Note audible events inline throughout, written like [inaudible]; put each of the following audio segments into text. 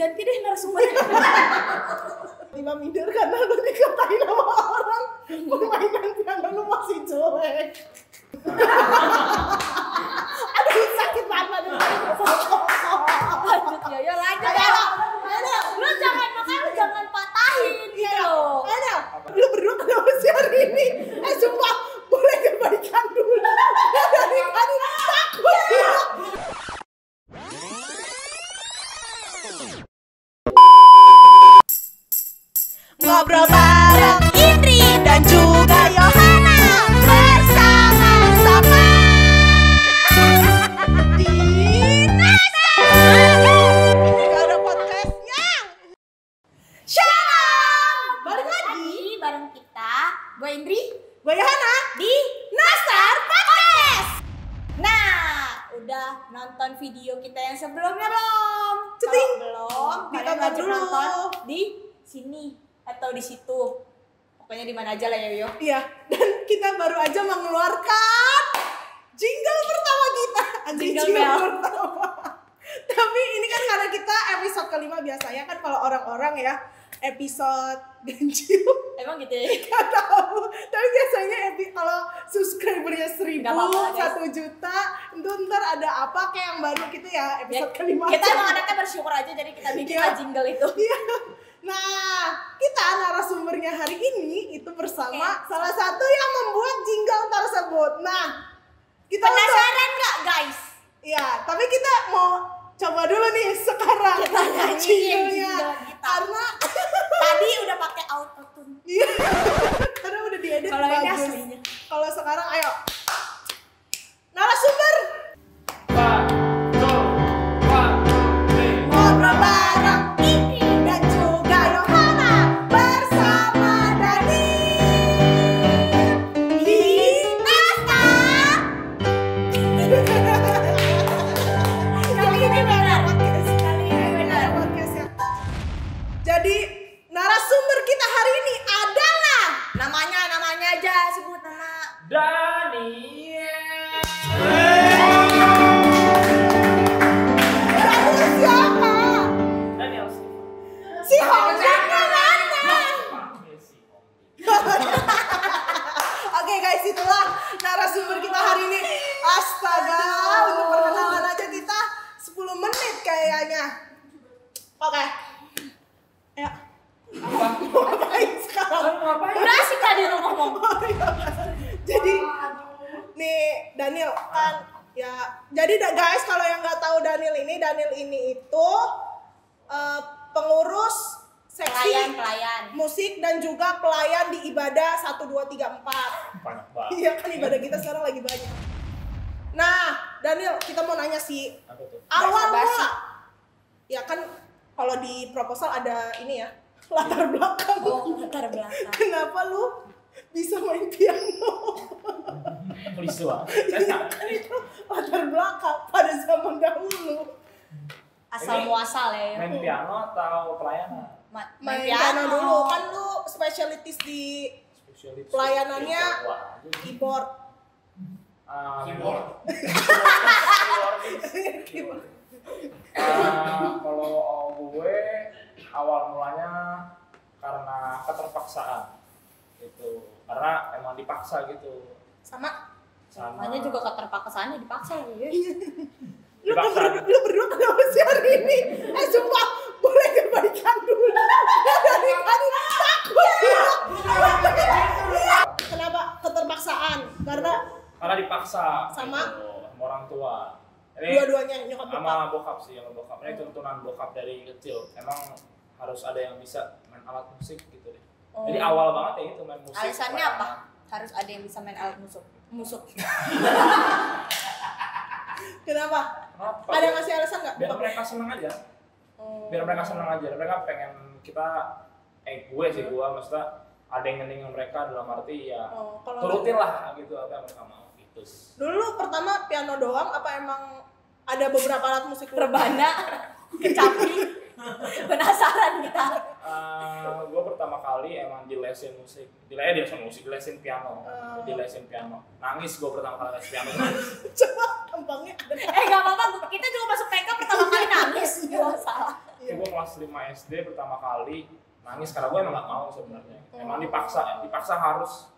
diganti deh narasumbernya. [laughs] tiba minder karena lu dikatain sama orang permainan piano lu masih jelek [laughs] aduh sakit banget lanjut ya, ya lanjut Ayo, ya. ayo, Lu jangan makanya lu jangan patahin gitu Iya, loh. ayo. Lu berdua kenapa sih hari ini? Eh sumpah, boleh kebaikan dulu. Dari tadi takut. obra episode ganjil Emang gitu ya? [laughs] Gak tahu. Tapi biasanya epi kalau subscribernya seribu, satu juta, itu ntar ada apa kayak yang baru gitu ya episode Ya, kelima. Kita emang anaknya bersyukur aja jadi kita bikin lah jingle itu. [laughs] Iya. Nah, kita narasumbernya hari ini itu bersama Oke. salah satu yang membuat jingle tersebut. Nah, kita Penasaran nggak guys? Iya, tapi kita mau coba dulu nih sekarang Kita nyanyiin jinglenya. jingle kita. Karena Tadi udah pakai auto tune. iya. Karena udah diedit Kalau ini bagus. aslinya. Kalau sekarang ayo. Narasumber Oke. Ya. Mau ngapain sekarang? Udah sih tadi lu ngomong. Jadi nih Daniel kan ya jadi guys kalau yang nggak tahu Daniel ini Daniel ini itu eh, pengurus seksi Pelayan pelayan. musik dan juga pelayan di ibadah 1 2 3 4. banyak banget Iya kan ibadah kita sekarang lagi banyak. Nah, Daniel, kita mau nanya sih apa tuh awal mula. Ya kan kalau di proposal ada ini ya, latar belakang. Oh, latar belakang. Kenapa lu bisa main piano? banget Iya kan itu latar belakang pada zaman dahulu. Asal Ini muasal ya. main piano atau pelayanan Ma- Main piano dulu kan lu spesialitis di spesialis Pelayanannya Wah, itu, keyboard. Keyboard. [laughs] keyboard. Uh, kalau gue awal mulanya karena keterpaksaan gitu karena emang dipaksa gitu Sama sama Namanya juga keterpaksaannya dipaksa ya. [laughs] lu, Dipaksa. ber- lu berdua kenapa sih hari ini? Eh sumpah, boleh kebaikan dulu. [laughs] Dari tadi takut. Kenapa keterpaksaan? Karena karena dipaksa Sama? gitu, sama orang tua dua-duanya nyokap bokap. sama bokap sih sama bokap ini tuntunan bokap dari kecil emang harus ada yang bisa main alat musik gitu deh Oh. jadi awal banget ya itu main musik Alasannya apa? Harus ada yang bisa main alat musik. Musik. [laughs] Kenapa? Kenapa? Ada ngasih alasan nggak? biar mereka senang aja Oh. biar mereka senang aja mereka pengen kita eh gue sih gue maksudnya ada yang nyenengin mereka dalam arti ya Oh, turutin lah gitu apa yang mereka mau gitu dulu pertama piano doang apa emang ada beberapa alat musik? Rebana, kecapi. [laughs] Penasaran kita. Eh, gue pertama kali emang dilesin musik dilesin dilesin musik dilesin piano Oh. dilesin piano nangis gue pertama kali les piano nangis [laughs] Coba gampangnya. Eh gak apa-apa, kita juga masuk TK pertama kali nangis. Gak masalah. itu gue kelas kelas 5 SD pertama kali nangis karena gue emang gak mau sebenarnya emang dipaksa dipaksa harus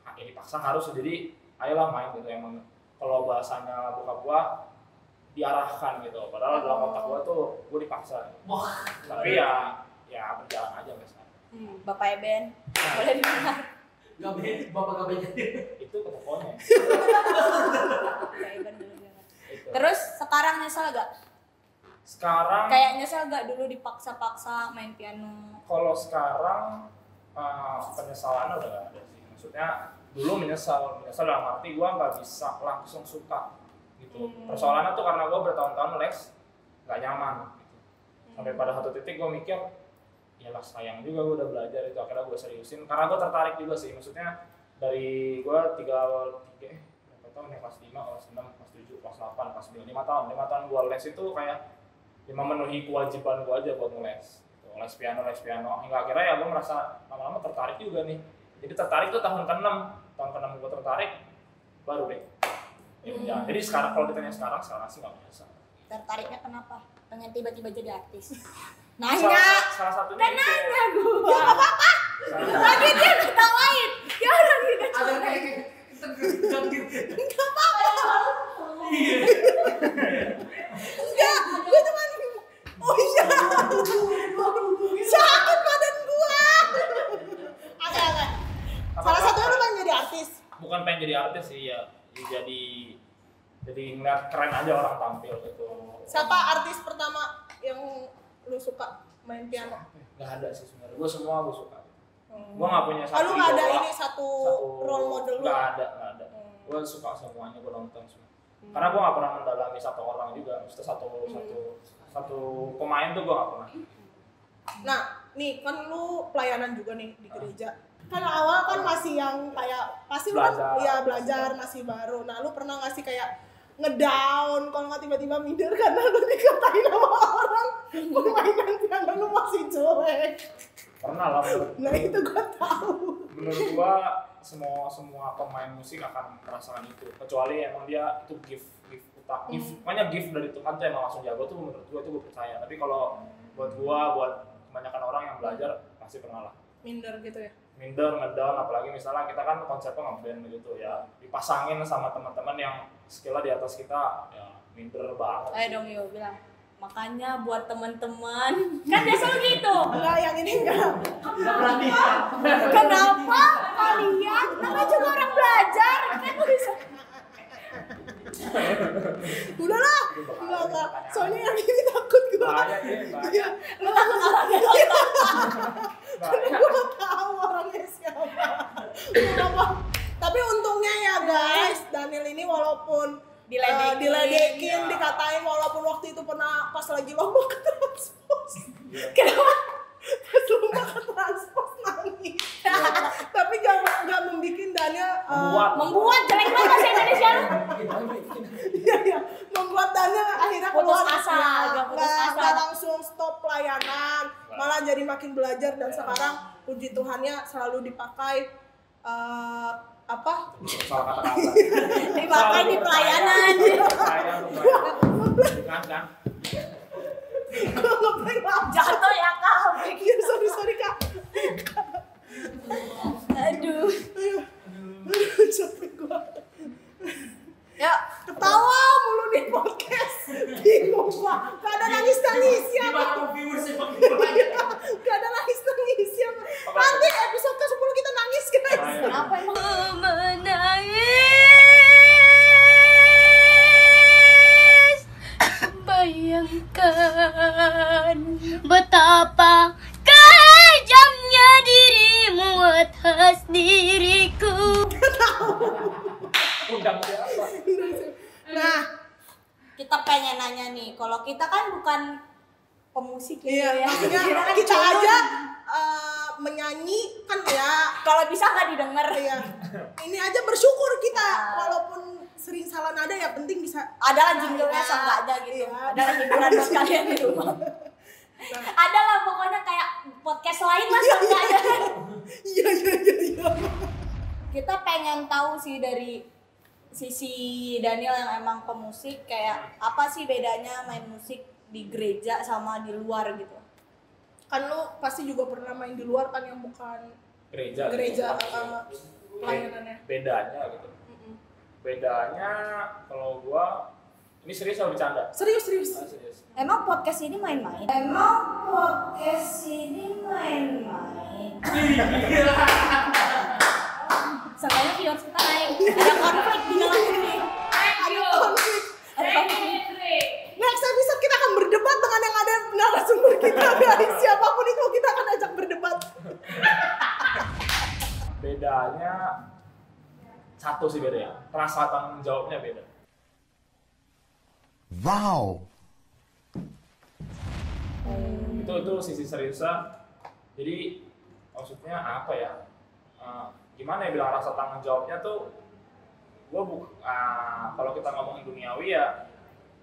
ha- ya dipaksa harus jadi ayolah main gitu emang kalau bahasanya bokap gue diarahkan gitu padahal dalam otak gue tuh gue dipaksa Wah. tapi ya ya berjalan aja sekarang Hmm, Bapak Eben, boleh didengar. Gak beda, bapak gak beda. itu Eben [laughs] dulu dengar. itu. Terus sekarang nyesel gak? sekarang Kayak nyesel gak dulu dipaksa-paksa main piano? kalau sekarang uh, penyesalannya udah gak ada sih maksudnya dulu menyesal menyesal dalam arti gue nggak bisa langsung suka gitu. Hmm. persoalannya tuh karena gue bertahun-tahun les nggak nyaman. Gitu. sampai pada satu titik gue mikir ya lah sayang juga gue udah belajar itu. Akhirnya gue seriusin. Karena gue tertarik juga sih. Maksudnya dari gue tiga tiga eh, berapa tahun ya? Kelas lima kelas enam kelas tujuh kelas delapan kelas sembilan lima tahun. Lima tahun gue les itu kayak ya memenuhi kewajiban gue aja buat ngeles gitu. les piano les piano. Hingga akhirnya ya gue merasa lama-lama tertarik juga nih. Jadi tertarik tuh tahun ke-6 tahun ke-6 gue tertarik baru deh ya, Hmm. ya. jadi sekarang kalau ditanya sekarang sekarang sih nggak biasa Tertariknya kenapa? Pengen tiba-tiba jadi artis? salah, [laughs] Nanya! salah satunya Kan itu nanya gue! Gak apa-apa! Salah- Lagi dia ketawain! Ya orang juga Ada kayak kayak tegang gitu. Gak apa-apa! Iya. Enggak, gue cuman Oh iya. Sakit badan gua. Oke, oke. Salah satunya lu pengen jadi artis. bukan pengen jadi artis sih ya ya jadi jadi ngeliat keren aja orang tampil gitu Siapa artis pertama yang lu suka main piano? nggak ada sih sebenarnya gue semua gue suka Hmm. gue nggak punya Oh, satu lu nggak ada ini satu, satu role model lu? nggak ada nggak ada Hmm. gue suka semuanya gue nonton semua karena gue nggak pernah mendalami satu orang juga mesti satu Hmm. satu satu pemain tuh gue nggak pernah Nah, nih kan lu pelayanan juga nih di gereja. Kan awal kan masih yang kayak pasti lu kan Belajar. ya belajar masih baru. Nah, lu pernah nggak sih kayak ngedown kalau nggak tiba-tiba minder karena lu dikatain sama orang permainan piano lu masih jelek. pernah lah Nah, itu gua tahu. menurut gue semua semua pemain musik akan merasakan itu kecuali emang dia itu gift gift utak gift Hmm. pokoknya gift dari Tuhan tuh emang langsung jago tuh menurut gue tuh gue percaya tapi kalau buat gue buat kebanyakan orang yang belajar pasti pernah lah Minder gitu ya. Minder ngedown apalagi misalnya kita kan konsepnya ngeband gitu ya. Dipasangin sama teman-teman yang skillnya di atas kita ya minder banget Ayo dong Yo, bilang Makanya buat teman-teman. [laughs] Kan biasa begitu. Enggak, yang ini enggak. Gak berani. Kenapa kalian? Namanya juga orang belajar? Kan bisa. Udahlah. Enggak, enggak. Soalnya yang ini takut bahaya Iya. Lu takut nonton bahaya gue gak tahu orangnya siapa Gak apa. Tapi untungnya ya guys Daniel ini walaupun Diledekin. eh, diledekin Ya. dikatain walaupun waktu itu pernah pas lagi lomba ke transpos Iya. Kenapa? pas lomba ke transpos nangis [laughs] tapi gak, gak membuat Daniel eh, Membuat. Membuat jelek banget bahasa Indonesia lu Iya, iya. Membuat Daniel akhirnya Putus keluar. asa, Ya, putus asa. nggak langsung stop pelayanan, malah jadi makin belajar dan sekarang puji Tuhannya selalu dipakai eh, apa? salah kata-kata [laughs] Dipakai di pelayanan saya kan. Jatuh ya kak Iya, sorry sorry kak. Aduh Aduh, aduh, capek gua. Ya Ketawa mulu di podcast. Bingung gua. Gak ada nangis nangisnya. Gimana viewersnya makin banyak? Gak ada nangis nangisnya. Nanti episode ke 10 kita nangis guys. Kenapa emang? menangis Bayangkan betapa kejamnya dirimu atas diriku undang siapa? Nah, Kita pengen nanya nih Kalau kita kan bukan pemusik iya, ya. maksudnya Kita kan kita aja eh, menyanyi kan ya. Kalau bisa nggak didengar. Iya. Ini aja bersyukur kita walaupun sering salah nada ya penting bisa Adalah jinglenya Iya. seenggaknya gitu. Iya. Adalah hiburan buat kalian di rumah. Ada lah pokoknya kayak podcast lain lah seenggaknya. Iya iya iya iya. Kita pengen tahu sih dari sisi Daniel yang emang pemusik kayak apa sih bedanya main musik di gereja sama di luar gitu kan lu pasti juga pernah main di luar kan yang bukan gereja Gereja, gitu. uh, pelayanannya. bedanya gitu bedanya kalau gua ini serius atau bercanda serius serius Ah, serius Emang podcast ini main-main? Emang podcast ini main-main? [laughs] Seenggaknya viewers kita naik. Ada konflik di dalam ini. ada konflik Ada konflik. next episode kita akan berdebat dengan yang ada narasumber kita [laughs] guys siapa pun itu kita akan ajak berdebat bedanya satu sih beda ya rasa tanggung jawabnya beda Wow. itu itu sisi seriusnya jadi maksudnya apa ya Eh, gimana ya bilang rasa tanggung jawabnya tuh gue buk ah, kalau kita ngomongin duniawi ya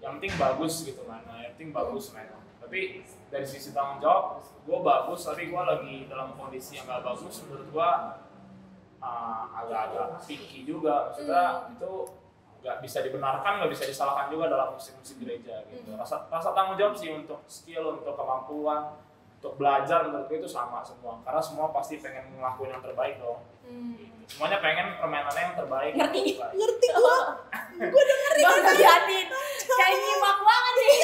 yang penting bagus gitu kan yang penting bagus men tapi dari sisi tanggung jawab gue bagus tapi gue lagi dalam kondisi yang gak bagus menurut gue ah, agak-agak picky juga. Maksudnya itu nggak bisa dibenarkan nggak bisa disalahkan juga dalam musik-musik gereja gitu. Rasa rasa tanggung jawab sih untuk skill untuk kemampuan untuk belajar menurut gue itu sama semua karena semua pasti pengen ngelakuin yang terbaik dong Gitu. semuanya pengen permainannya yang terbaik Ngerti. yang terbaik. ngerti gua gua dengerin Gak kan ngeliatin. Kayak nyimak banget nih.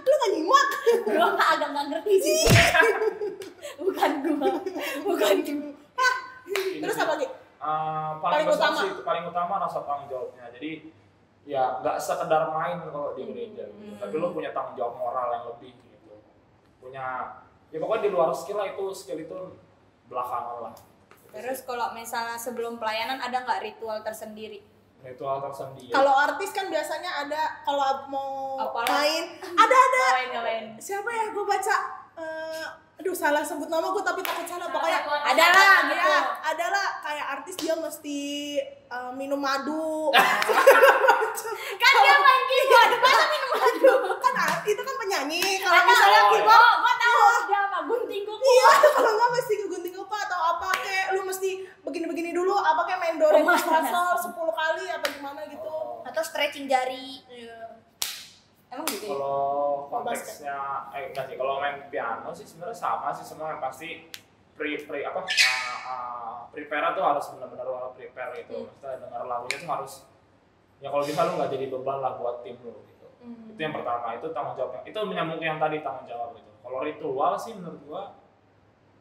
lu gak nyimak Gue agak gak ngerti sih. Bukan gue. Bukan gue. Ini terus sih, apa lagi eh, paling, Paling utama. sih itu paling utama rasa tanggung jawabnya jadi ya nggak sekedar main kalau di gereja gitu. tapi lo punya tanggung jawab moral yang lebih gitu punya ya pokoknya di luar skill lah itu skill itu belakangan lah Terus kalau misalnya sebelum pelayanan ada nggak ritual tersendiri? ritual tersendiri kalau artis kan biasanya ada kalau mau Apalah. main [laughs] ada ada Ngapain ngapain? siapa ya gue baca eh, aduh salah sebut nama gue tapi takut salah pokoknya Ada lah ya adalah kayak artis dia mesti eh, minum madu [laughs] Kan dia main keyboard, masa minum madu? [laughs] kan itu kan penyanyi kalau Ada. misalnya Oh, keyboard Oh, gue tahu. Dia apa? Gunting kuku. iya kalau nggak mesti kegunting kuku atau apa kayak lu mesti begini-begini dulu apa kayak main do re mi Pemanas. fa sol 10 kali apa gimana gitu Atau stretching jari. Iya. Emang gitu ya? kalau konteksnya eh enggak sih kalau main piano sih sebenarnya sama sih semua yang pasti pre pre apa uh, uh, prepare tuh harus benar-benar lo prepare gitu maksudnya dengar lagunya tuh harus ya kalau bisa lu nggak jadi beban lah buat tim lu gitu itu yang pertama itu tanggung jawabnya itu menyambung ke yang tadi tanggung jawab gitu kalau ritual sih menurut gua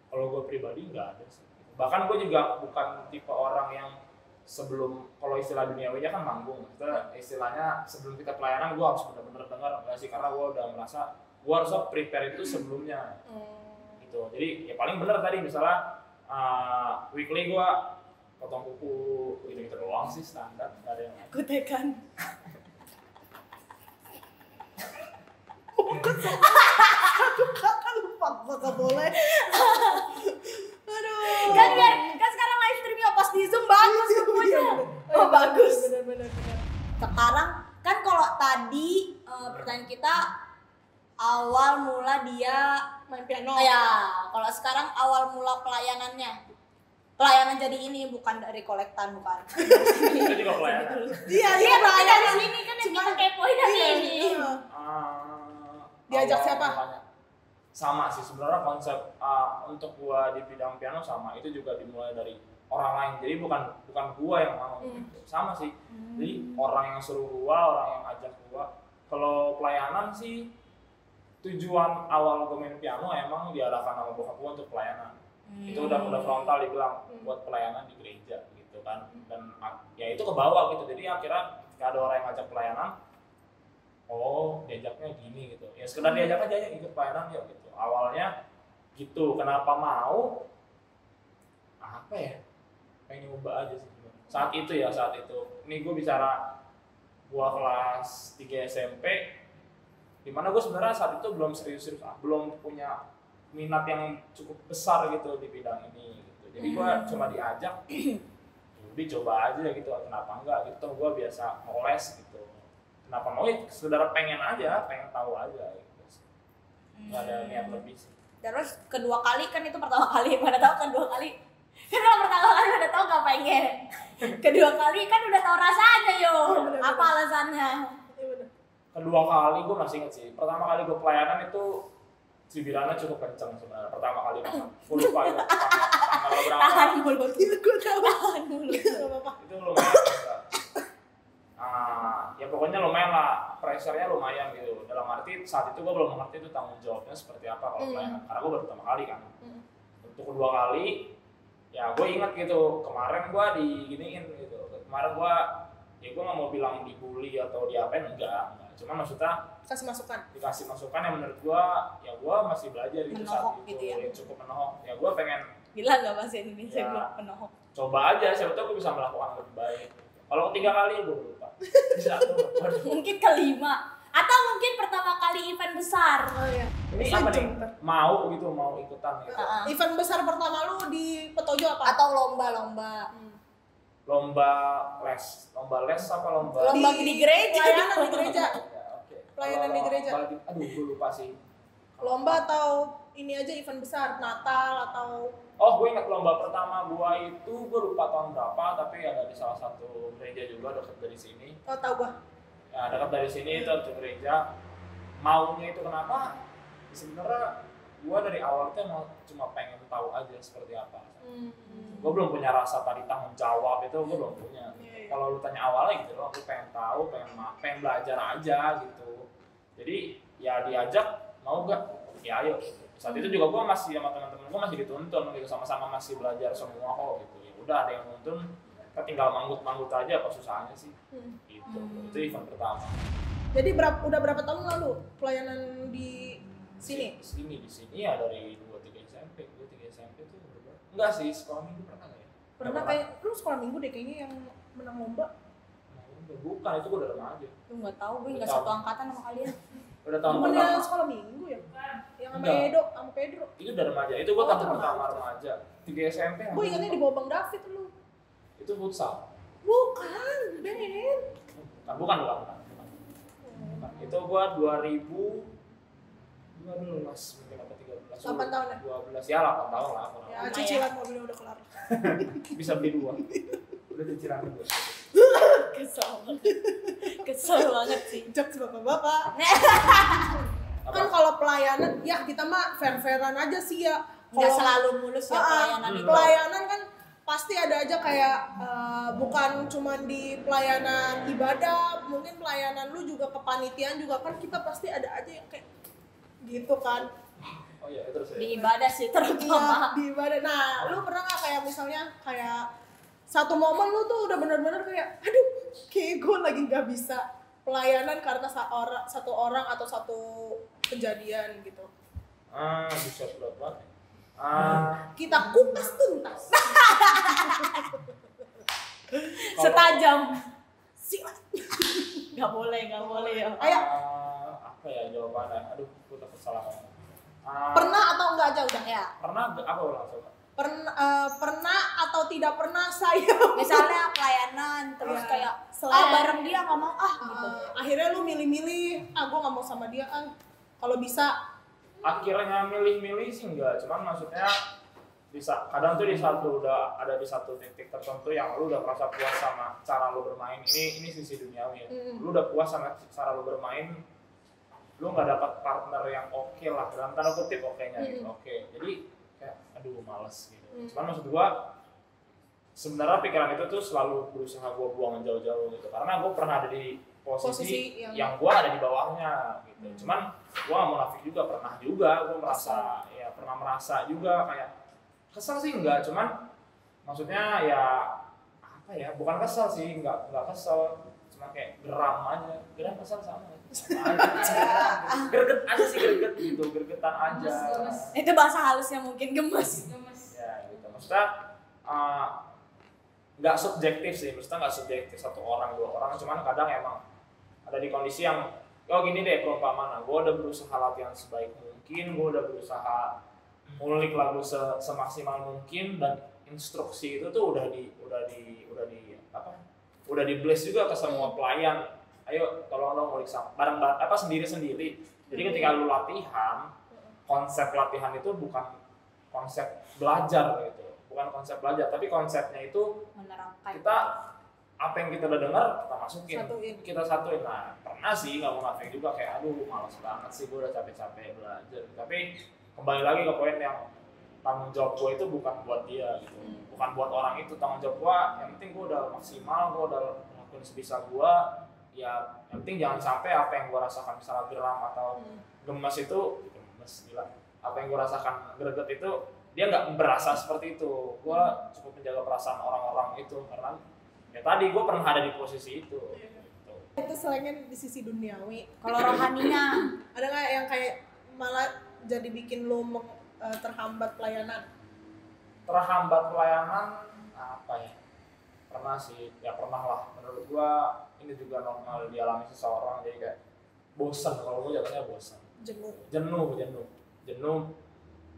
kalau gua pribadi nggak ada sih. Bahkan gua juga bukan tipe orang yang sebelum kalau istilah duniawinya kan manggung. Maksudnya istilahnya sebelum kita pelayanan gua harus benar-benar dengar enggak sih? Karena gua udah merasa gua harus prepare itu sebelumnya. Gitu. Jadi ya paling bener tadi misalnya uh, weekly gua potong kuku gitu gitu doang sih standar nggak ada yang kutekan [laughs] Aduh, kakak lupa kakak boleh. Aduh. Kan biar, kan sekarang live streamnya pas di zoom bagus kukunya. Oh bagus. Bener, bener, bener. Sekarang kan kalau tadi eh, pertanyaan kita awal mula dia Main piano. ya kalau sekarang awal mula pelayanannya pelayanan jadi ini bukan dari kolektan bukan itu juga pelayanan Iya, iya iya, dari pelayanan. sini kan yang kita kepoin dari Iya, ini iya. Ah, Diajak siapa? mulanya. Sama sih sebenarnya konsep ah, untuk gua di bidang piano sama itu juga dimulai dari orang lain. Jadi bukan bukan gua yang mau. Hmm. gitu. Sama sih. Jadi orang yang suruh gua, orang yang ajak gua. Kalau pelayanan sih tujuan awal gua main piano emang diarahkan sama bokap gua untuk pelayanan. Itu udah udah frontal dibilang buat pelayanan di gereja gitu kan. Dan ya itu ke bawah gitu. Jadi akhirnya ketika ada orang yang ngajak pelayanan, oh diajaknya gini gitu. Ya sekedar diajak aja ya ikut pelayanan yuk gitu. Awalnya gitu kenapa mau? Apa ya? Pengen nyoba aja sih. Saat itu ya saat itu. Ini gue bicara gua kelas 3 SMP di mana gue sebenarnya saat itu belum serius-serius ah, belum punya minat yang cukup besar gitu di bidang ini gitu. Jadi gue cuma diajak [clears throat] jadi coba aja gitu kenapa enggak? Gitu gue biasa ngoles gitu kenapa mau? Ya sekedar pengen aja pengen tahu aja gitu. Nggak ada niat lebih sih. Terus kedua kali kan itu pertama kali pada tahu kedua kali. [laughs] Kan kalau pertama kali udah tahu gak pengen. [laughs] Kedua kali kan udah tahu rasanya yo. Bener-bener. apa alasannya? Iya, bener. kedua kali gue masih inget sih. Pertama kali gue pelayanan itu cibirannya cukup kenceng sebenarnya pertama kali makan gue lupa itu [laughs] tanggal, berapa. Tahan mulut. Iya, gue tahu. Tahan mulut. Itu lumayan Ah, ya pokoknya lumayan lah pressure-nya lumayan gitu dalam arti saat itu gue belum mengerti itu tanggung jawabnya seperti apa kalau Hmm. pelayanan karena gue baru pertama kali kan Hmm. untuk kedua kali ya gue ingat gitu kemarin gue diginiin gitu kemarin gue ya gue nggak mau bilang dibully atau diapain enggak, enggak. cuma maksudnya Kasih masukan. dikasih masukan yang menurut gue ya gue masih belajar gitu Menohok saat gitu itu ya. cukup menohok ya gue pengen Gila nggak bahasa Indonesia Ya. gue penohok. coba aja siapa tahu gue bisa melakukan lebih baik kalau ketiga kali gue lupa. Mungkin kelima atau mungkin pertama kali event besar. Oh iya. ini nih mau gitu mau ikutan gitu Heeh. Event besar pertama lu di Petojo apa? Atau lomba-lomba. lomba les lomba les apa lomba Lomba di gereja. Pelayanan di gereja. Ya, oke. Pelayanan di gereja. lomba di- aduh gue lupa sih Lomba atau ini aja event besar, Natal atau oh gue ingat lomba pertama gue itu gue lupa tahun berapa tapi ada di salah satu gereja juga dekat dari sini. Oh tahu gua. ya dekat dari sini itu ada gereja. Maunya itu kenapa? Sebenarnya gue dari awal tuh emang cuma pengen tahu aja seperti apa. Hmm. gue belum punya rasa tadi tanggung jawab itu gue belum punya. Iya. kalau lu tanya awalnya gitu loh aku pengen tahu pengen ma- pengen belajar aja gitu. Jadi ya diajak mau gak ya ayo saat itu juga gue masih sama teman-teman gue masih dituntun gitu sama-sama masih belajar semua kok gitu. Ya udah ada yang nuntun kita tinggal manggut-manggut aja apa susahnya sih? Hmm. gitu. Itu event pertama. Jadi berapa udah berapa tahun lalu pelayanan di sini? di sini di sini ya dari dua tiga SMP dua tiga SMP tuh berapa? enggak sih sekolah minggu pernah nggak ya? Pernah kayak lu sekolah minggu deh kayaknya yang menang lomba. Nah, bukan itu gue udah remaja Lu nggak tahu gue nggak satu angkatan sama kalian. [laughs] udah tahun Bukannya pertama sekolah minggu ya? Yang sama Enggak. Edo, sama Pedro. itu udah remaja itu gue Oh, tahun pertama remaja. remaja tiga SMP Gue ingatnya di bawah Bang David lu. itu futsal Bukan, Ben. bukan bukan bukan, bukan. Bukan. itu gua 2000 12 mungkin apa 13 Delapan tahun ya? 12 ya 8 tahun lah kurang Ya, Lumayan. cicilan mobilnya udah kelar. [laughs] bisa beli dua udah cicilan dua Kesel banget. [laughs] Kesel banget sih. Jokes bapak-bapak. [laughs] apa Kan kalau pelayanan, ya kita mah fair-fairan aja sih ya. Nggak Kalau- selalu mulus ya Ah, ah, pelayanan itu. pelayanan kan pasti ada aja kayak eh, bukan cuma di pelayanan ibadah, mungkin pelayanan lu juga kepanitiaan juga kan kita pasti ada aja yang kayak gitu kan. oh iya terus ya Di ibadah sih Iya, terutama. di ibadah. Nah, lu pernah nggak kayak misalnya kayak satu momen lu tuh udah bener-bener kayak aduh, kayak gue lagi nggak bisa pelayanan karena satu orang atau satu kejadian gitu. ah bisa berat banget ah Kita kupas tuntas. [laughs] Setajam. Silat. [laughs] Gak boleh, gak boleh ya. Ayo. ah, apa ya jawabannya aduh gue takut salah. Ah, Pernah atau enggak aja udah ya? pernah apa ulang coba Pernah eh, pernah atau tidak pernah saya [laughs] Misalnya [laughs] pelayanan terus Iya. kayak Selain- ah bareng dia nggak mau ah gitu. Eh, akhirnya lu milih-milih, ah gue nggak mau sama dia ah. Kalau bisa, akhirnya milih-milih sih enggak cuman maksudnya bisa kadang tuh di satu udah ada di satu titik tertentu yang lu udah merasa puas sama cara lu bermain ini ini sisi duniawi ya Mm. lu udah puas sama cara lu bermain lu nggak dapat partner yang oke lah dalam tanda kutip oke nya gitu Mm. oke jadi kayak aduh males gitu. Mm. cuman maksud gua sebenarnya pikiran itu tuh selalu berusaha gua buang jauh-jauh gitu. Karena gua pernah ada di posisi, Posisi yang- yang, gua ada di bawahnya gitu. Hmm. cuman gua nggak munafik juga pernah juga. Gua merasa ya pernah merasa juga kayak kesel sih enggak cuman maksudnya ya apa ya bukan kesel sih enggak enggak kesel. Cuma kayak geram aja. Geram kesel sama sama aja. [laughs] Sih greget gitu. Gregetan aja. Itu bahasa halusnya mungkin gemes. Maksudnya uh, nggak subjektif sih. Maksudnya nggak subjektif satu orang dua orang. Cuman kadang emang ada di kondisi yang oh gini deh perumpamaan gue udah berusaha latihan sebaik mungkin. Gue udah berusaha ngulik lagu se- semaksimal mungkin. Dan instruksi itu tuh udah di udah di udah di apa udah di bless juga ke semua pelayan. Ayo tolong dong ngulik sam- bareng bareng apa sendiri sendiri jadi ketika lu latihan konsep latihan itu bukan konsep belajar gitu bukan konsep belajar tapi konsepnya itu Menerapkan. kita apa yang kita udah dengar kita masukin Satuin. kita satuin. Nah pernah sih nggak mau ngapain juga kayak aduh malas banget sih gue udah capek-capek belajar. Tapi kembali lagi ke poin yang tanggung jawab gue itu bukan buat dia gitu. Bukan buat orang itu tanggung jawab gue yang penting gue udah maksimal gue udah ngelakuin sebisa gue ya yang penting jangan sampai apa yang gue rasakan misalnya geram atau gemes itu gemes gila. Apa yang gue rasakan greget itu dia nggak berasa seperti itu. Gue cukup menjaga perasaan orang-orang itu karena ya tadi gue pernah ada di posisi itu. Gitu. Itu selainnya di sisi duniawi. Kalau rohaninya, Ada nggak yang kayak malah jadi bikin lo meng- eh, terhambat pelayanan? terhambat pelayanan apa ya? Pernah sih. Ya pernah lah. Menurut gua ini juga normal dialami seseorang. Jadi kayak bosan kalau gua jatuhnya bosan Jenuh. jenuh jenuh. Jenuh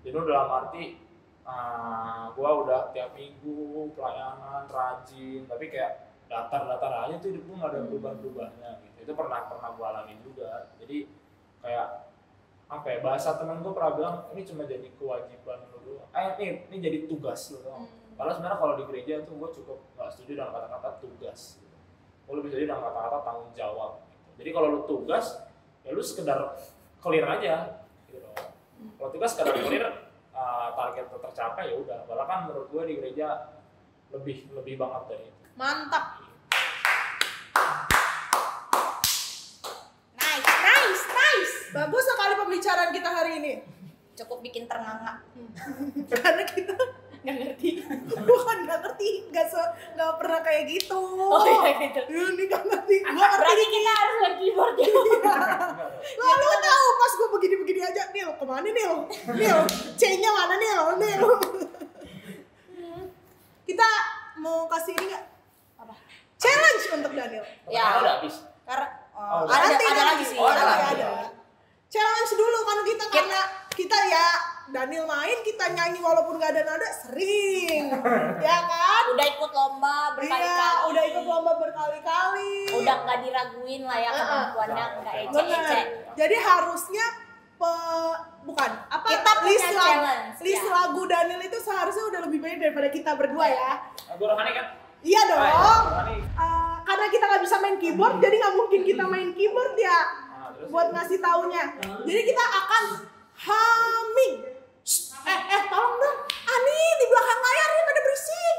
jenuh dalam arti ah, gua udah tiap minggu pelayanan rajin tapi kayak datar-datar aja tuh hidup gua nggak ada berubah-berubahnya gitu itu pernah pernah gua alami juga jadi kayak apa ya bahasa temen gua pernah bilang ini cuma jadi kewajiban doang eh ini, ini jadi tugas lu doang Padahal sebenarnya kalau di gereja tuh gue cukup gak setuju dengan kata-kata tugas. Gitu. Gue lebih setuju dengan kata-kata tanggung jawab. Gitu. Jadi kalau lu tugas, ya lu sekedar clear aja. Gitu. loh. Kalau tugas sekedar clear, uh, target tercapai ya udah. Bahkan menurut gue di gereja lebih lebih banget dari itu. Mantap. nice, nice, nice. Bagus sekali pembicaraan kita hari ini. Cukup bikin ternganga. [laughs] Karena kita Nggak ngerti. [laughs] bukan nggak ngerti, nggak se nggak pernah kayak gitu. Oh iya gitu. Ini nggak ngerti. Gua ngerti. Berarti kita harus main keyboard ya. [laughs] Lalu tahu pas gue begini-begini aja, Nil, ke mana Nil? Nil, C-nya mana Nil? Nil. Kita mau kasih ini nggak? Apa? Challenge untuk Daniel. Ya. Udah habis. Karena Oh, oh, ada Nanti, ada nanti. lagi sih. Oh, ada ada ada. Challenge dulu kan kita karena kita ya Daniel main kita nyanyi walaupun nggak ada nada sering, [laughs] ya kan? Udah ikut lomba berkali-kali. Iya, udah ikut lomba berkali-kali. Udah nggak diraguin lah ya kemampuannya Nah, nggak ece-ece. Jadi harusnya pe, bukan apa Kita punya list lagu, challenge, list ya. lagu Daniel itu seharusnya udah lebih banyak daripada kita berdua ya. Rohani kan? Iya dong. Ah, ya, rohani. Eh, karena kita nggak bisa main keyboard, jadi nggak mungkin kita main keyboard ya Nah, terus? buat ngasih taunya. Jadi kita akan humming. Eh, eh, tolong dong. Ani di belakang layar nih pada berisik.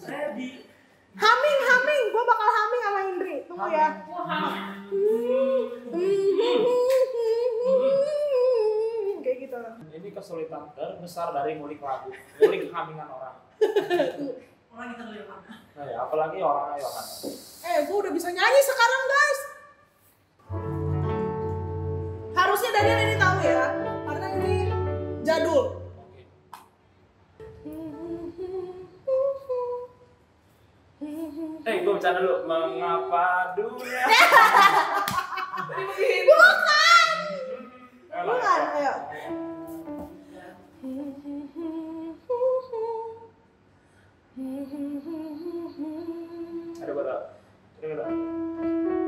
Saya di Humming, humming. Gue bakal humming sama Indri. Tunggu ya. Kayak gitu. Ini kesulitan terbesar dari ngulik lagu, ngulik hamingan orang. orang kita mana? Nah, ya, apalagi orangnya Yohan. Eh, gue udah bisa nyanyi sekarang, guys. Harusnya Daniel ini tahu ya, jadul. Eh, gue bercanda dulu. Mengapa dunia? Bukan. Bukan, ayo. Ada tau. Ada gue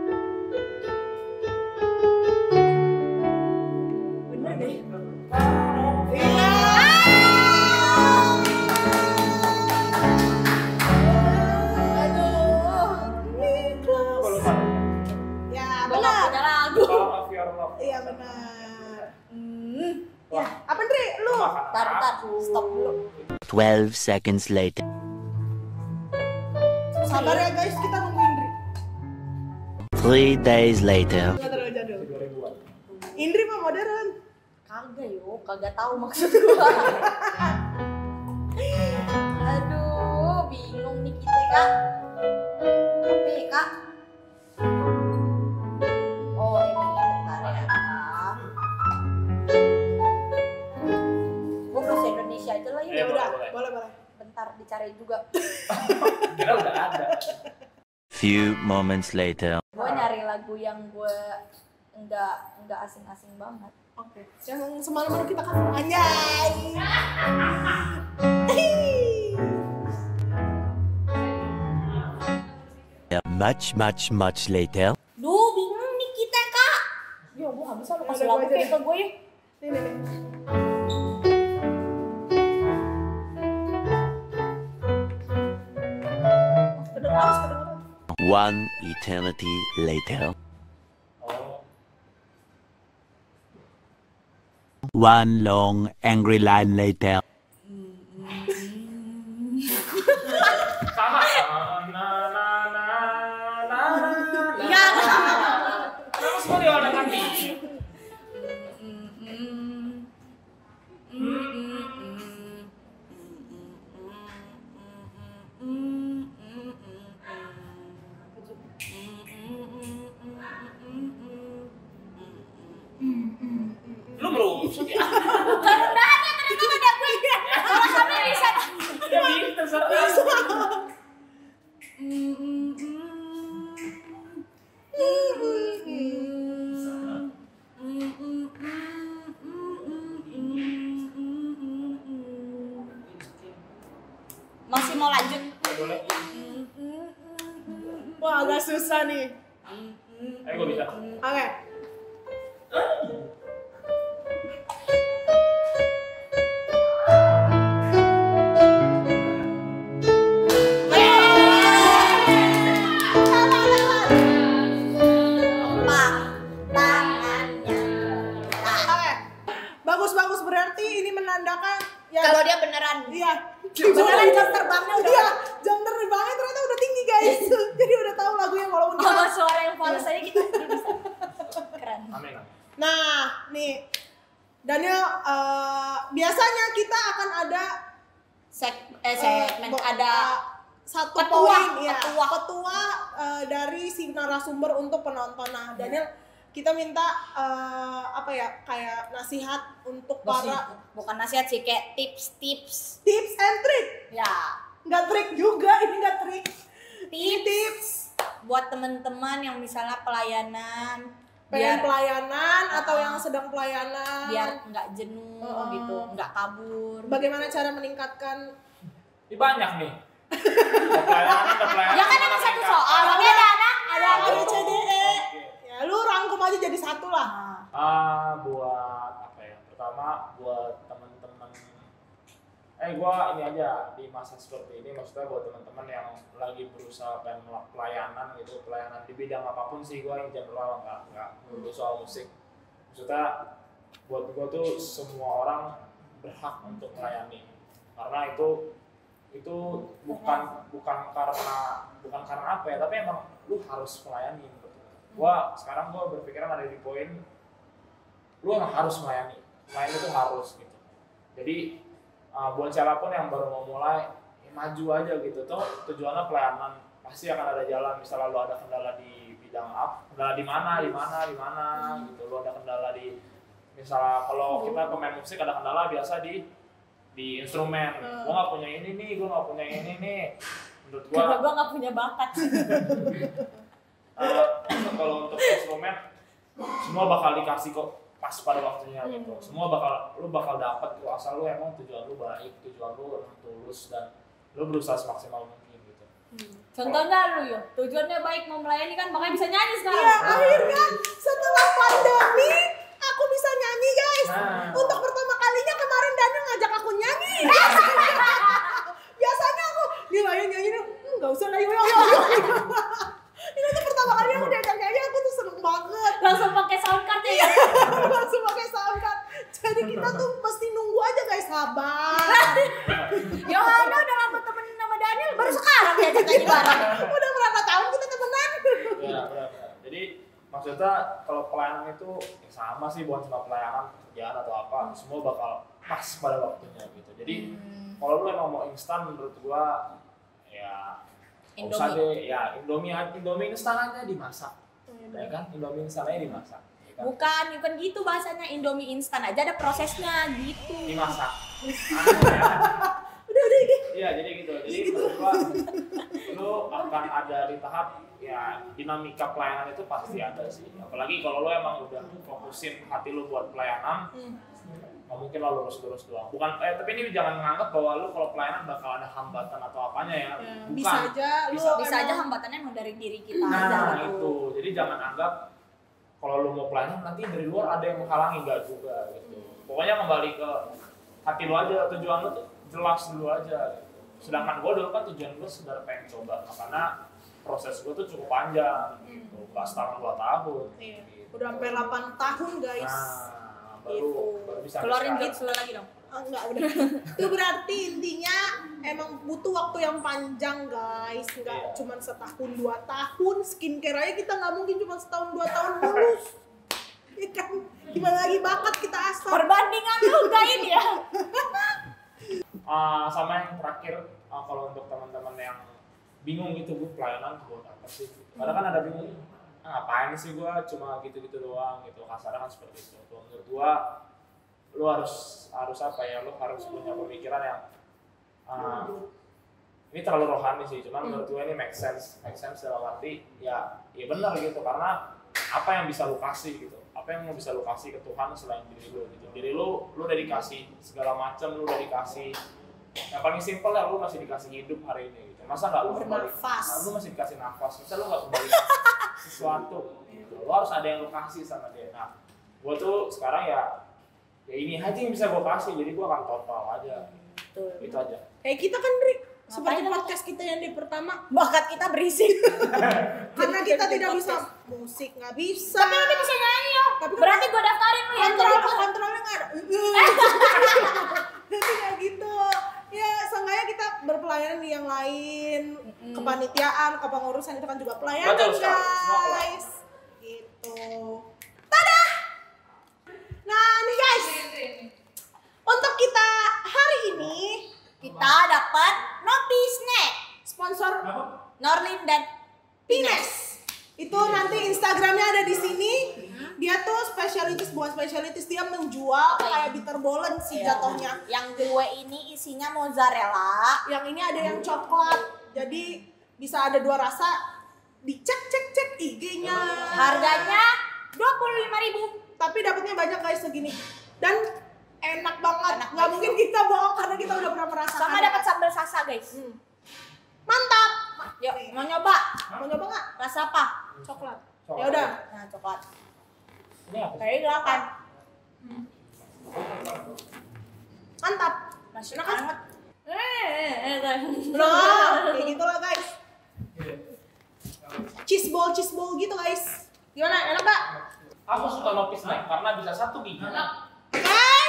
12 seconds later. Sabar ya, guys. Kita nunggu Indri. Three days later. Nggak terlalu jadul. 2000-an. Indri mah modern. Kagak yo, kagak tahu maksud gua. [laughs] Aduh, bingung nih kita kak. Ya kak? Ya ya. udah, boleh. boleh, boleh. Bentar dicari juga. [laughs] Kira udah ada. Few moments later. Gue nyari lagu yang gue enggak enggak asing-asing banget. Oke. Yang semalam baru kita kan anjay. Much, much, much later. Duh, bingung nih kita kak. Ya, gue gak bisa lu kasih lagu kayak ke gue ya. Nih, nih, nih. One eternity later. One long angry line later. Ada eh, satu ketua, poin ya, ketua. ketua eh, dari si narasumber untuk penonton. Nah, Daniel, kita minta eh, apa ya, kayak nasihat untuk para bukan nasihat sih kayak tips-tips tips and trick. ya Nggak trik juga, ini nggak trik. Ini tips tips buat teman-teman yang misalnya pelayanan pengen biar pelayanan atau Uh-uh. yang sedang pelayanan. biar nggak jenuh Uh-uh. gitu nggak kabur Bagaimana cara meningkatkan Ini banyak nih. Ada pelayanan, ada pelayanan. ya kan emang satu soal makanya ada anak ada A, anak B, C, D, E. Ya, lu rangkum aja jadi satu lah. Ah, buat apa ya? Pertama buat teman-teman eh gua ini aja di masa seperti ini maksudnya buat teman-teman yang lagi berusaha pengen melakukan pelayanan gitu, pelayanan di bidang apa pun sih gua yang general nggak nggak melulu soal musik. Maksudnya buat gua tuh semua orang berhak untuk melayani karena itu itu bukan bukan karena bukan karena apa ya tapi emang lu harus melayani gua. gua sekarang gua berpikiran ada di poin lu emang harus melayani. Melayani itu harus gitu. Jadi uh, buat siapa pun yang baru mau mulai ya maju aja gitu. Tuh tujuannya pelayanan. Pasti akan ada jalan. Misalnya lu ada kendala di bidang apa kendala di mana di mana di mana gitu. Lu ada kendala di misalnya kalau kita pemain musik ada kendala biasa di di instrumen. Hmm. gua nggak punya ini nih gua nggak punya ini nih. Menurut gua karena gue nggak punya bakat. [laughs] Eh, kalau untuk instrumen semua bakal dikasih kok pas pada waktunya gitu. Semua bakal lu bakal dapat tuh asal lu emang tujuan lu baik tujuan lu emang tulus dan lu berusaha semaksimal mungkin gitu. Contohnya lu yo tujuannya baik mau melayani kan makanya bisa nyanyi sekarang. Iya, akhirnya setelah pandemi aku bisa nyanyi guys. Nah. Untuk pertama ngajak aku nyanyi. [laughs] Biasanya aku dia ayo nyanyi nih, "Hmm, nggak usah lah yo. [laughs] Ini tuh pertama kali aku diajak nyanyi aku tuh seneng banget. langsung pakai sound card ya [laughs] Langsung pakai sound card. Jadi kita tuh mesti nunggu aja guys sabar. Yohana udah lama temenin sama Daniel baru sekarang diajak nyanyi bareng Udah berapa tahun kita temenan? ya jadi maksudnya kalau pelayanan itu ya sama sih bukan cuma pelayanan pekerjaan atau apa semua bakal pas pada waktunya gitu jadi kalau lu emang mau instan menurut gua ya nggak usah Indomie. deh ya indomie indomie instan aja dimasak ya kan indomie instan aja dimasak ya kan? bukan bukan gitu bahasanya Indomie instan aja ada prosesnya gitu dimasak [laughs] Anu ya. Udah udah ini. Iya jadi gitu. Jadi menurut gua lu akan ada di tahap ya dinamika pelayanan itu pasti ada sih. Apalagi kalau lu emang udah fokusin hati lu buat pelayanan, nggak mungkin lah lurus-lurus doang. Bukan eh tapi ini jangan menganggap bahwa lu kalau pelayanan bakal ada hambatan atau apanya ya. Bukan. Bisa aja lu Bisa- bisa aja hambatannya emang dari diri kita aja Nah gitu. itu. Jadi jangan anggap kalau lu mau pelayanan nanti dari luar ada yang menghalangi enggak juga gitu. Pokoknya kembali ke hati lu aja tujuan lu tuh jelas dulu aja gitu. Sedangkan gue dulu kan tujuan gue sebenarnya pengen coba karena proses gue tuh cukup panjang gitu nggak setahun dua tahun Iya. gitu. Udah sampai 8 tahun guys. nah Gitu. baru bisa Keluarin lu lagi dong. Ah, enggak udah. [laughs] Itu berarti intinya emang butuh waktu yang panjang guys. Enggak Iya. cuma setahun dua tahun. Skincare aja kita nggak mungkin cuma setahun dua [laughs] tahun lulus. Iya kan? Gimana lagi bakat kita asal. Perbandingan lu enggak ini ya. [laughs] Ah, sama yang terakhir ah, kalau untuk teman-teman yang bingung gitu gue pelayanan buat apa sih kadang kan ada bingung ngapain sih gue cuma gitu-gitu doang gitu. Kasarnya kan seperti itu. Kalau menurut gue lu harus harus apa ya? Lu harus punya pemikiran yang ah, ini terlalu rohani sih. Cuman menurut gue ini make sense make sense dalam arti ya ya benar gitu. Karena apa yang bisa lu kasih gitu apa yang mau bisa lu kasih ke Tuhan selain diri lu gitu. Diri lu lu udah dikasih segala macam lu udah dikasih yang paling simpel ya lu masih dikasih hidup hari ini gitu masa nggak lu kembali Bernafas. lu masih dikasih nafas masa lu nggak kembali sesuatu gitu lu harus ada yang lu kasih sama dia nah gua tuh sekarang ya ya ini aja yang bisa gua kasih jadi gua akan total aja Betul. itu aja Kayak kita kan Dri, seperti podcast kita yang di pertama. Bakat kita berisik. [laughs] Karena kita tidak podcast. bisa musik, nggak bisa. Tapi lu bisa nyanyi ya. Tapi kan- Berarti gua daftarin lu ya. kontrol kontrolnya nggak ada [laughs] jadi kayak gitu ya seenggaknya kita berpelayanan di yang lain kepanitiaan kepengurusan itu kan juga pelayanan Betul guys. Gitu. Tada nah nih guys. Untuk kita hari ini Kita dapat Nopi Snack. sponsor Norlin dan Pines. Itu nanti Instagramnya ada di sini. Dia tuh spesialitis bukan spesialitis dia menjual Apa kayak ini? bitter bolen sih Iya. jatuhnya. Yang gue ini isinya mozzarella. yang ini ada yang coklat. Jadi bisa ada dua rasa dicek cek cek IG-nya Harganya 25.000. tapi dapatnya banyak guys segini dan enak banget Enak nggak mungkin kita bohong karena kita udah pernah merasakan Sama dapat sambal sasa, guys. Hmm. mantap Yuk, mau nyoba? mau nyoba nggak Rasa apa? coklat Coklat. ya udah Nah, coklat. ini apa sih? Kayak silakan. mantap Masih Enak kan? Eh, eh, eh, guys. Nah, kayak gitu lah guys. Cheese ball, cheese ball gitu guys. Gimana? Enak gak? aku suka nopi snack karena bisa satu biji Eh,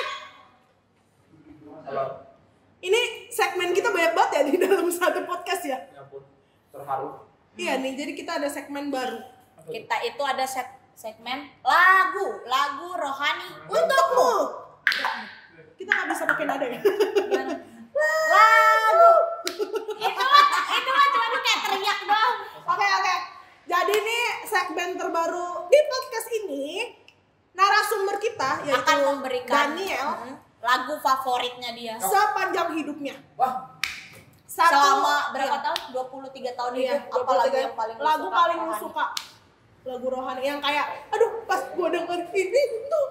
ini segmen kita banyak banget ya di dalam satu podcast ya. ya ampun terharu Iya nih, jadi kita ada segmen baru. Kita itu ada set segmen lagu, lagu rohani Untukmu. Kita nggak bisa pakai nada ya. Lagu. itu mah cuma lu kayak teriak doang. Oke oke. Jadi nih segmen terbaru di podcast ini narasumber kita yaitu Akan memberikan Daniel Mm, lagu favoritnya dia. sepanjang hidupnya. wah Satu, Selama berapa iya. tahun? 23 tahun Iya, hidup. Apa lagu 23. yang paling lagu suka? paling lu Rohani? suka lagu rohani yang kayak aduh pas gua denger ini tuh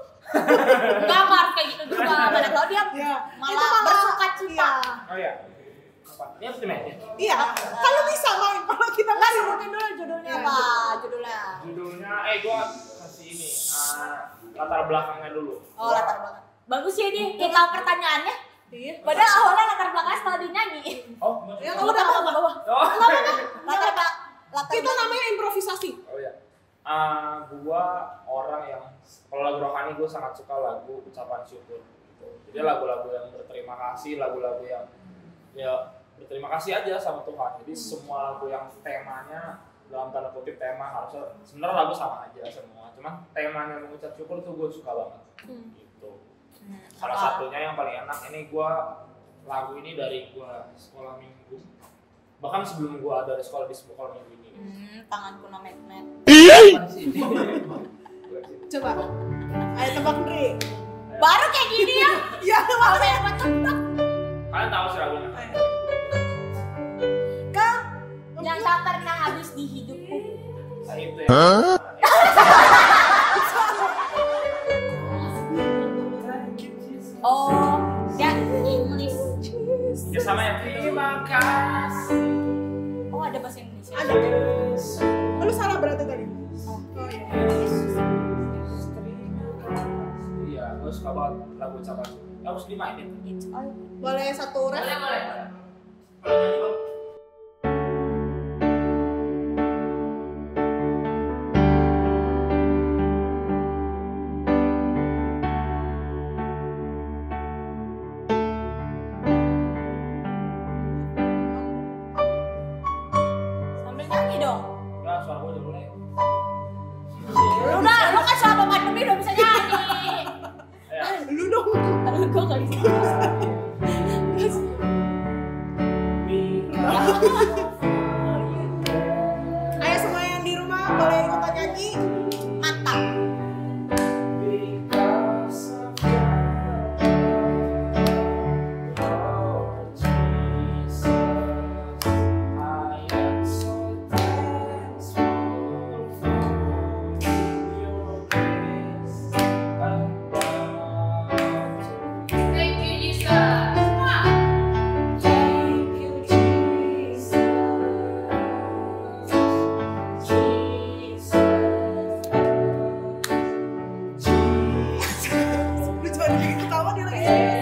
harus kayak gitu juga. Mana tahu dia ya malah bersuka cita. oh iya apa ini harus dimainin iya kalau bisa main kalau kita nggak sebutin dulu judulnya Iya, apa? Judulnya. judulnya eh gua kasih ini ah, latar belakangnya dulu Oh, latar belakang. Bagus ya dia. Kita pertanyaannya. iya Padahal awalnya latar belakangnya setelah dinyanyi. oh yang Nggak udah apa-apa, nggak apa-apa. oh Latar belakang. Latar kita namanya improvisasi oh iya Ah, gua orang yang kalau lagu rohani gua sangat suka lagu ucapan syukur gitu. jadi lagu-lagu yang berterima kasih lagu-lagu yang ya berterima kasih aja sama Tuhan. Jadi semua lagu yang temanya dalam tanda kutip tema harusnya sebenarnya lagu sama aja semua. Cuman temanya mengucap syukur tuh gue suka banget. Gitu. Hmm, salah apa? satunya yang paling enak ini gua lagu ini dari gua sekolah minggu. Bahkan sebelum gua ada di sekolah di sekolah minggu ini. Hmm, tanganku no magnet. Coba. Ayo tebak Dri Baru kayak gini ya. ya Apa yang tebak? kalian tahu sih lagunya Yang tak pernah habis di hidupku. nah, itu ya. Oh, ya English. ya sama ya. Terima kasih. Oh, ada bahasa Indonesia. ada lu salah berarti tadi. Oh iya. Iya suka banget lagu ucapan harus dimainin boleh satu ref? Boleh, boleh. Ketawa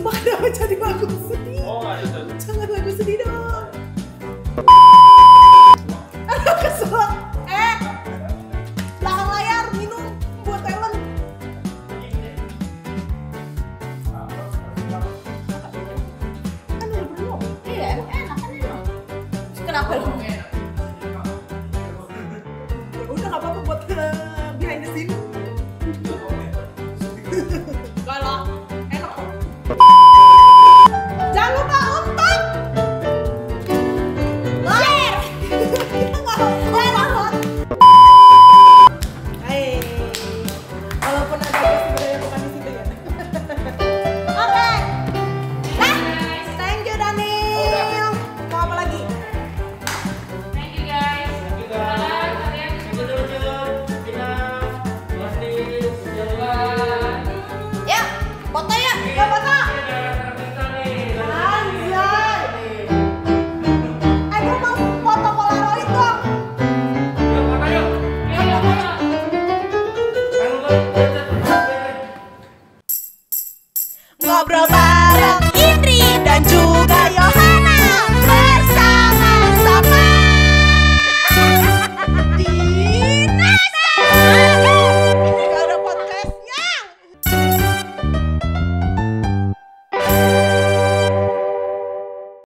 sumpah kenapa jadi lagu sedih. Oh, ada, ada. jangan lagu sedih dong.